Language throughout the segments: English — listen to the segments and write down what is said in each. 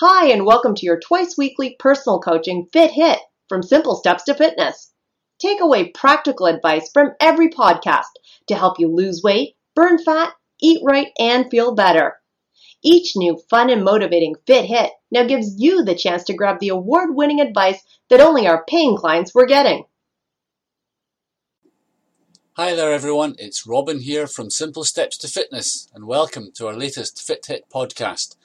Hi, and welcome to your twice weekly personal coaching Fit Hit from Simple Steps to Fitness. Take away practical advice from every podcast to help you lose weight, burn fat, eat right, and feel better. Each new fun and motivating Fit Hit now gives you the chance to grab the award winning advice that only our paying clients were getting. Hi there, everyone. It's Robin here from Simple Steps to Fitness, and welcome to our latest Fit Hit podcast.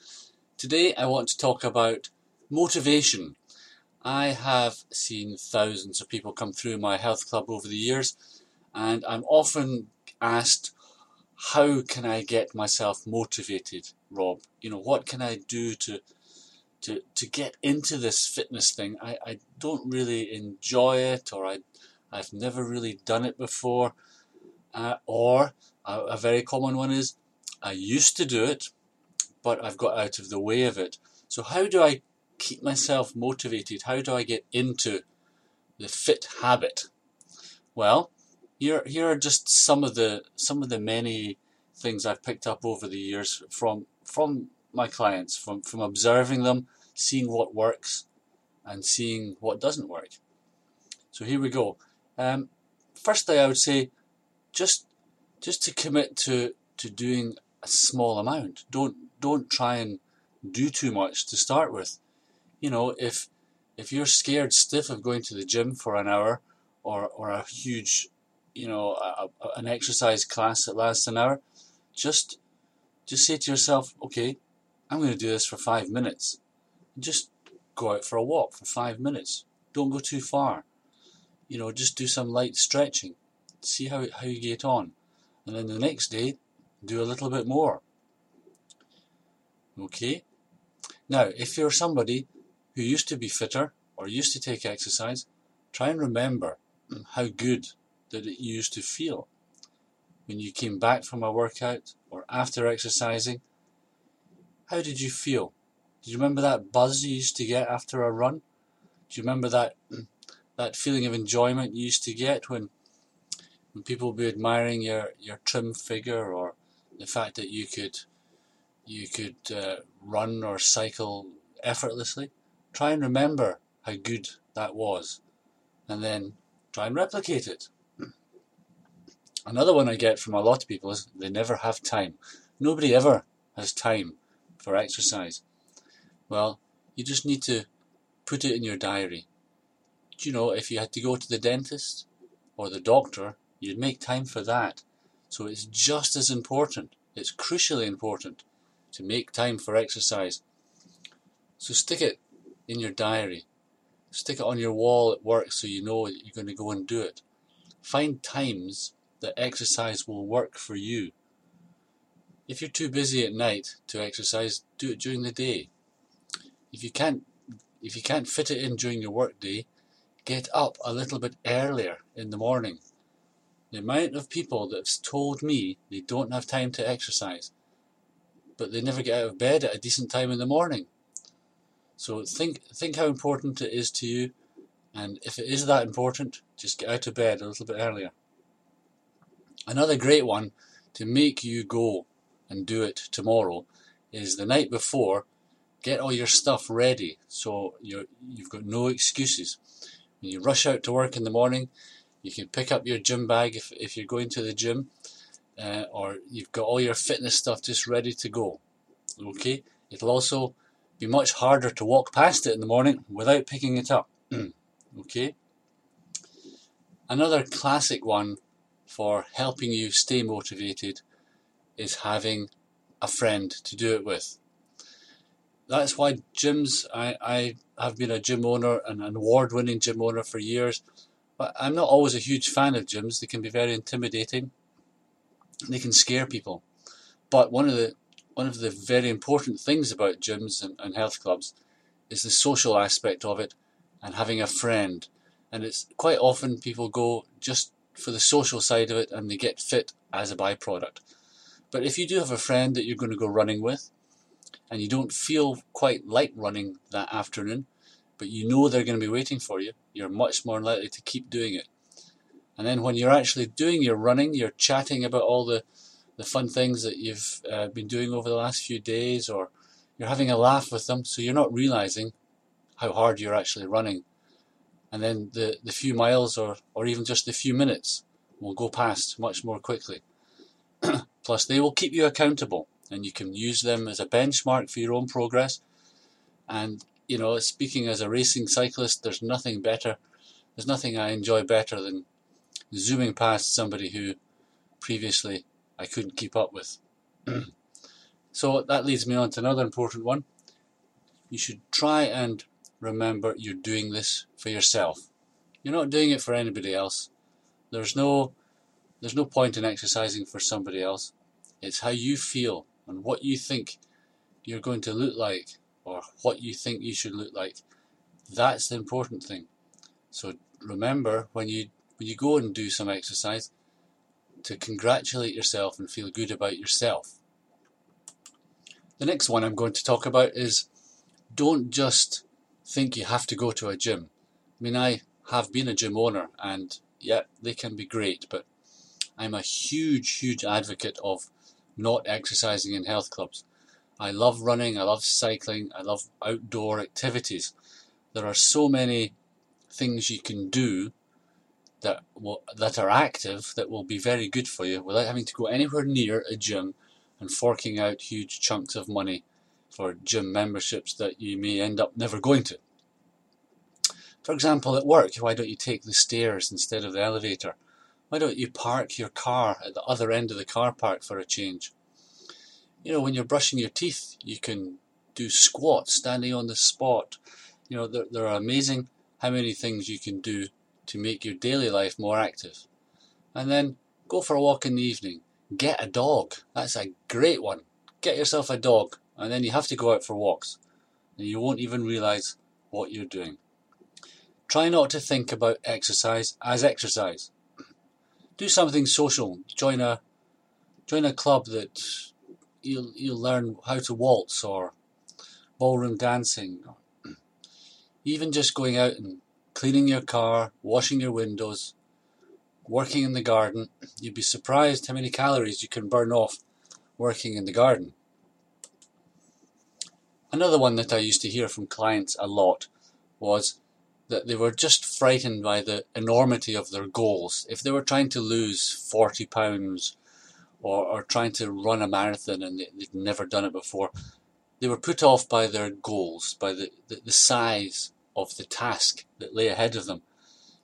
Today, I want to talk about motivation. I have seen thousands of people come through my health club over the years, and I'm often asked, How can I get myself motivated, Rob? You know, what can I do to to, to get into this fitness thing? I, I don't really enjoy it, or I I've never really done it before. Uh, or a, a very common one is I used to do it, but I've got out of the way of it. So how do I keep myself motivated? How do I get into the fit habit? Well, here here are just some of the some of the many things I've picked up over the years from from my clients, from from observing them, seeing what works, and seeing what doesn't work. So here we go. Um, firstly, I would say just just to commit to to doing a small amount. Don't don't try and do too much to start with. You know, if if you're scared stiff of going to the gym for an hour or or a huge, you know, a, a, an exercise class that lasts an hour, just just say to yourself, okay, I'm going to do this for five minutes. Just go out for a walk for five minutes. Don't go too far you know, just do some light stretching. See how, how you get on. And then the next day, do a little bit more. Okay? Now, if you're somebody who used to be fitter or used to take exercise, try and remember mm, how good that it used to feel when you came back from a workout or after exercising. How did you feel? Do you remember that buzz you used to get after a run? Do you remember that mm, that feeling of enjoyment you used to get when when people would be admiring your, your trim figure or the fact that you could you could uh, run or cycle effortlessly. Try and remember how good that was, and then try and replicate it. Another one I get from a lot of people is they never have time. Nobody ever has time for exercise. Well, you just need to put it in your diary Do you know, if you had to go to the dentist or the doctor, you'd make time for that. So it's just as important, it's crucially important to make time for exercise. So stick it in your diary, stick it on your wall at work so you know you're going to go and do it. Find times that exercise will work for you. If you're too busy at night to exercise, do it during the day. If you can't if you can't fit it in during your work day, get up a little bit earlier in the morning. The amount of people that have told me they don't have time to exercise, but they never get out of bed at a decent time in the morning. So think think how important it is to you, and if it is that important, just get out of bed a little bit earlier. Another great one to make you go and do it tomorrow is the night before. Get all your stuff ready so you you've got no excuses. When you rush out to work in the morning, you can pick up your gym bag if, if you're going to the gym, uh, or you've got all your fitness stuff just ready to go. Okay? It'll also be much harder to walk past it in the morning without picking it up. okay? Another classic one for helping you stay motivated is having a friend to do it with that's why gyms. I, I have been a gym owner and an award-winning gym owner for years, but I'm not always a huge fan of gyms. They can be very intimidating. They can scare people. But one of the one of the very important things about gyms and, and health clubs is the social aspect of it and having a friend. And it's quite often people go just for the social side of it and they get fit as a byproduct. But if you do have a friend that you're going to go running with, and you don't feel quite like running that afternoon, but you know they're going to be waiting for you, you're much more likely to keep doing it. And then when you're actually doing your running, you're chatting about all the, the fun things that you've uh, been doing over the last few days, or you're having a laugh with them, so you're not realizing how hard you're actually running. And then the, the few miles or, or even just the few minutes will go past much more quickly. Plus, they will keep you accountable and you can use them as a benchmark for your own progress. And, you know, speaking as a racing cyclist, there's nothing better, there's nothing I enjoy better than zooming past somebody who previously I couldn't keep up with. so that leads me on to another important one. You should try and remember you're doing this for yourself. You're not doing it for anybody else. There's no there's no point in exercising for somebody else. It's how you feel and what you think you're going to look like or what you think you should look like. That's the important thing. So remember when you when you go and do some exercise to congratulate yourself and feel good about yourself. The next one I'm going to talk about is don't just think you have to go to a gym. I mean, I have been a gym owner and yeah, they can be great, but I'm a huge, huge advocate of not exercising in health clubs. I love running, I love cycling, I love outdoor activities. There are so many things you can do that will, that are active that will be very good for you without having to go anywhere near a gym and forking out huge chunks of money for gym memberships that you may end up never going to. For example, at work, why don't you take the stairs instead of the elevator? Why don't you park your car at the other end of the car park for a change? You know, when you're brushing your teeth, you can do squats standing on the spot. You know, there, there are amazing how many things you can do to make your daily life more active. And then go for a walk in the evening. Get a dog. That's a great one. Get yourself a dog, and then you have to go out for walks. And you won't even realize what you're doing. Try not to think about exercise as exercise do something social. Join a join a club that you'll you'll learn how to waltz or ballroom dancing. Even just going out and cleaning your car, washing your windows, working in the garden, you'd be surprised how many calories you can burn off working in the garden. Another one that I used to hear from clients a lot was that they were just frightened by the enormity of their goals. If they were trying to lose 40 pounds or, or trying to run a marathon and they, would never done it before, they were put off by their goals, by the, the, the size of the task that lay ahead of them.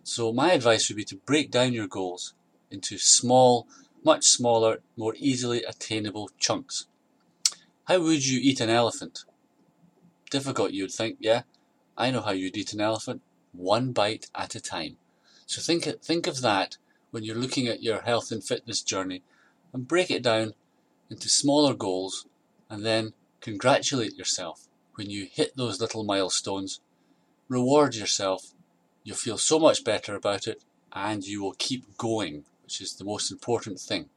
So my advice would be to break down your goals into small, much smaller, more easily attainable chunks. How would you eat an elephant? Difficult, you'd think, yeah? I know how you'd eat an elephant one bite at a time. So think, think of that when you're looking at your health and fitness journey and break it down into smaller goals and then congratulate yourself when you hit those little milestones. Reward yourself. You'll feel so much better about it and you will keep going, which is the most important thing.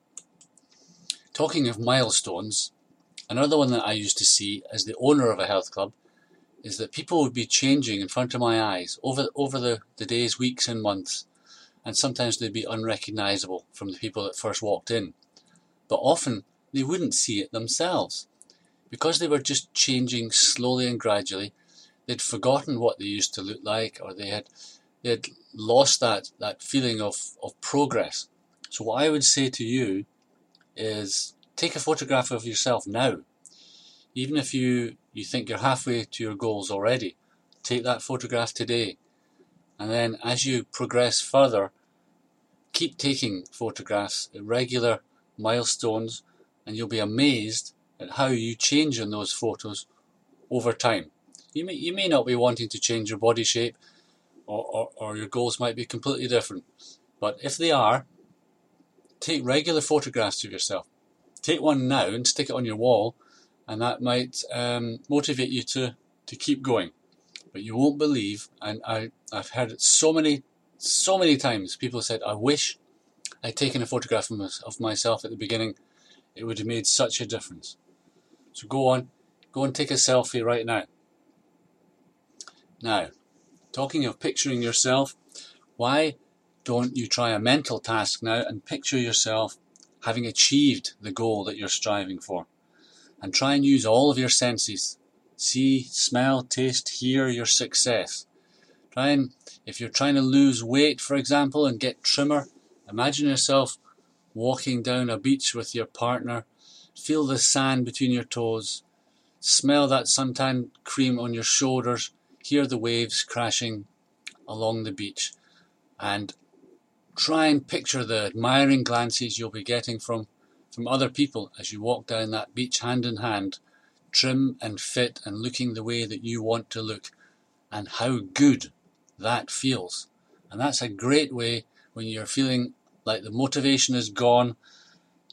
Talking of milestones, another one that I used to see as the owner of a health club is that people would be changing in front of my eyes over over the, the days, weeks, and months, and sometimes they'd be unrecognizable from the people that first walked in. But often they wouldn't see it themselves. Because they were just changing slowly and gradually, they'd forgotten what they used to look like, or they had they had lost that, that feeling of, of progress. So what I would say to you is take a photograph of yourself now. Even if you you think you're halfway to your goals already, take that photograph today. And then as you progress further, keep taking photographs at regular milestones, and you'll be amazed at how you change in those photos over time. You may, you may not be wanting to change your body shape, or, or, or your goals might be completely different. But if they are, take regular photographs of yourself. Take one now and stick it on your wall and that might um, motivate you to, to keep going. But you won't believe, and I, I've heard it so many, so many times. People said, I wish I'd taken a photograph of myself at the beginning. It would have made such a difference. So go on, go and take a selfie right now. Now, talking of picturing yourself, why don't you try a mental task now and picture yourself having achieved the goal that you're striving for? and try and use all of your senses See, smell, taste, hear your success. Try and, if you're trying to lose weight, for example, and get trimmer, imagine yourself walking down a beach with your partner. Feel the sand between your toes. Smell that suntan cream on your shoulders. Hear the waves crashing along the beach. And try and picture the admiring glances you'll be getting from, from other people as you walk down that beach hand in hand, trim and fit and looking the way that you want to look, and how good that feels. And that's a great way when you're feeling like the motivation is gone.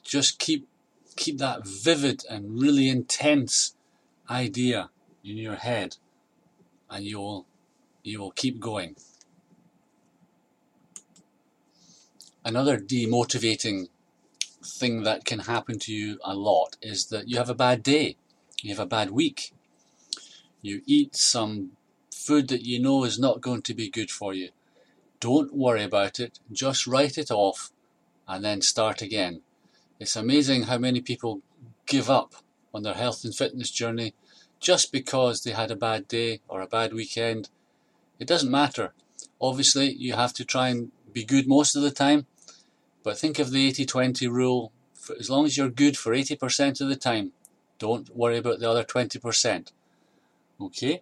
Just keep keep that vivid and really intense idea in your head and you'll you will keep going. Another demotivating thing that can happen to you a lot is that you have a bad day, you have a bad week. You eat some food that you know is not going to be good for you. Don't worry about it, just write it off and then start again. It's amazing how many people give up on their health and fitness journey just because they had a bad day or a bad weekend. It doesn't matter. Obviously, you have to try and be good most of the time, but think of the 80 20 rule. For as long as you're good for 80% of the time, don't worry about the other 20%. Okay?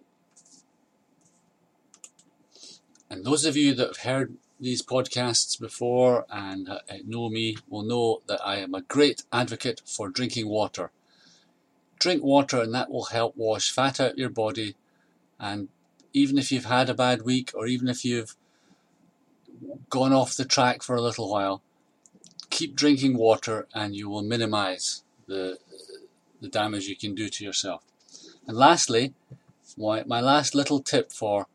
And those of you that have heard these podcasts before and uh, know me will know that I am a great advocate for drinking water. Drink water, and that will help wash fat out your body. And even if you've had a bad week, or even if you've gone off the track for a little while, keep drinking water, and you will minimize the the damage you can do to yourself. And lastly, my, my last little tip for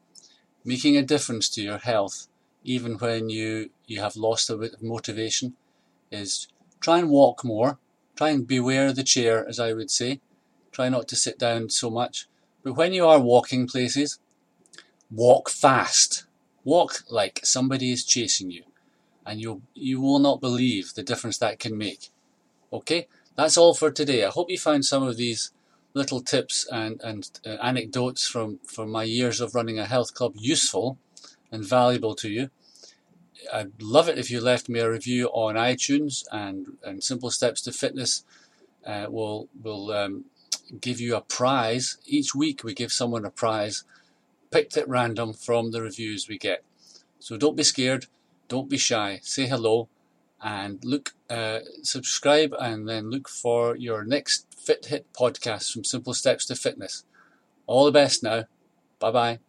making a difference to your health, even when you, you have lost a bit of motivation, is try and walk more. Try and beware the chair, as I would say. Try not to sit down so much. But when you are walking places, walk fast. Walk like somebody is chasing you. And you you will not believe the difference that can make. Okay? That's all for today. I hope you found some of these little tips and, and uh, anecdotes from, from my years of running a health club useful and valuable to you. I'd love it if you left me a review on iTunes and, and Simple Steps to Fitness uh, will will um, give you a prize. Each week we give someone a prize picked at random from the reviews we get. So don't be scared, don't be shy, say hello and look, uh, subscribe and then look for your next Fit Hit podcast from Simple Steps to Fitness. All the best now. Bye bye.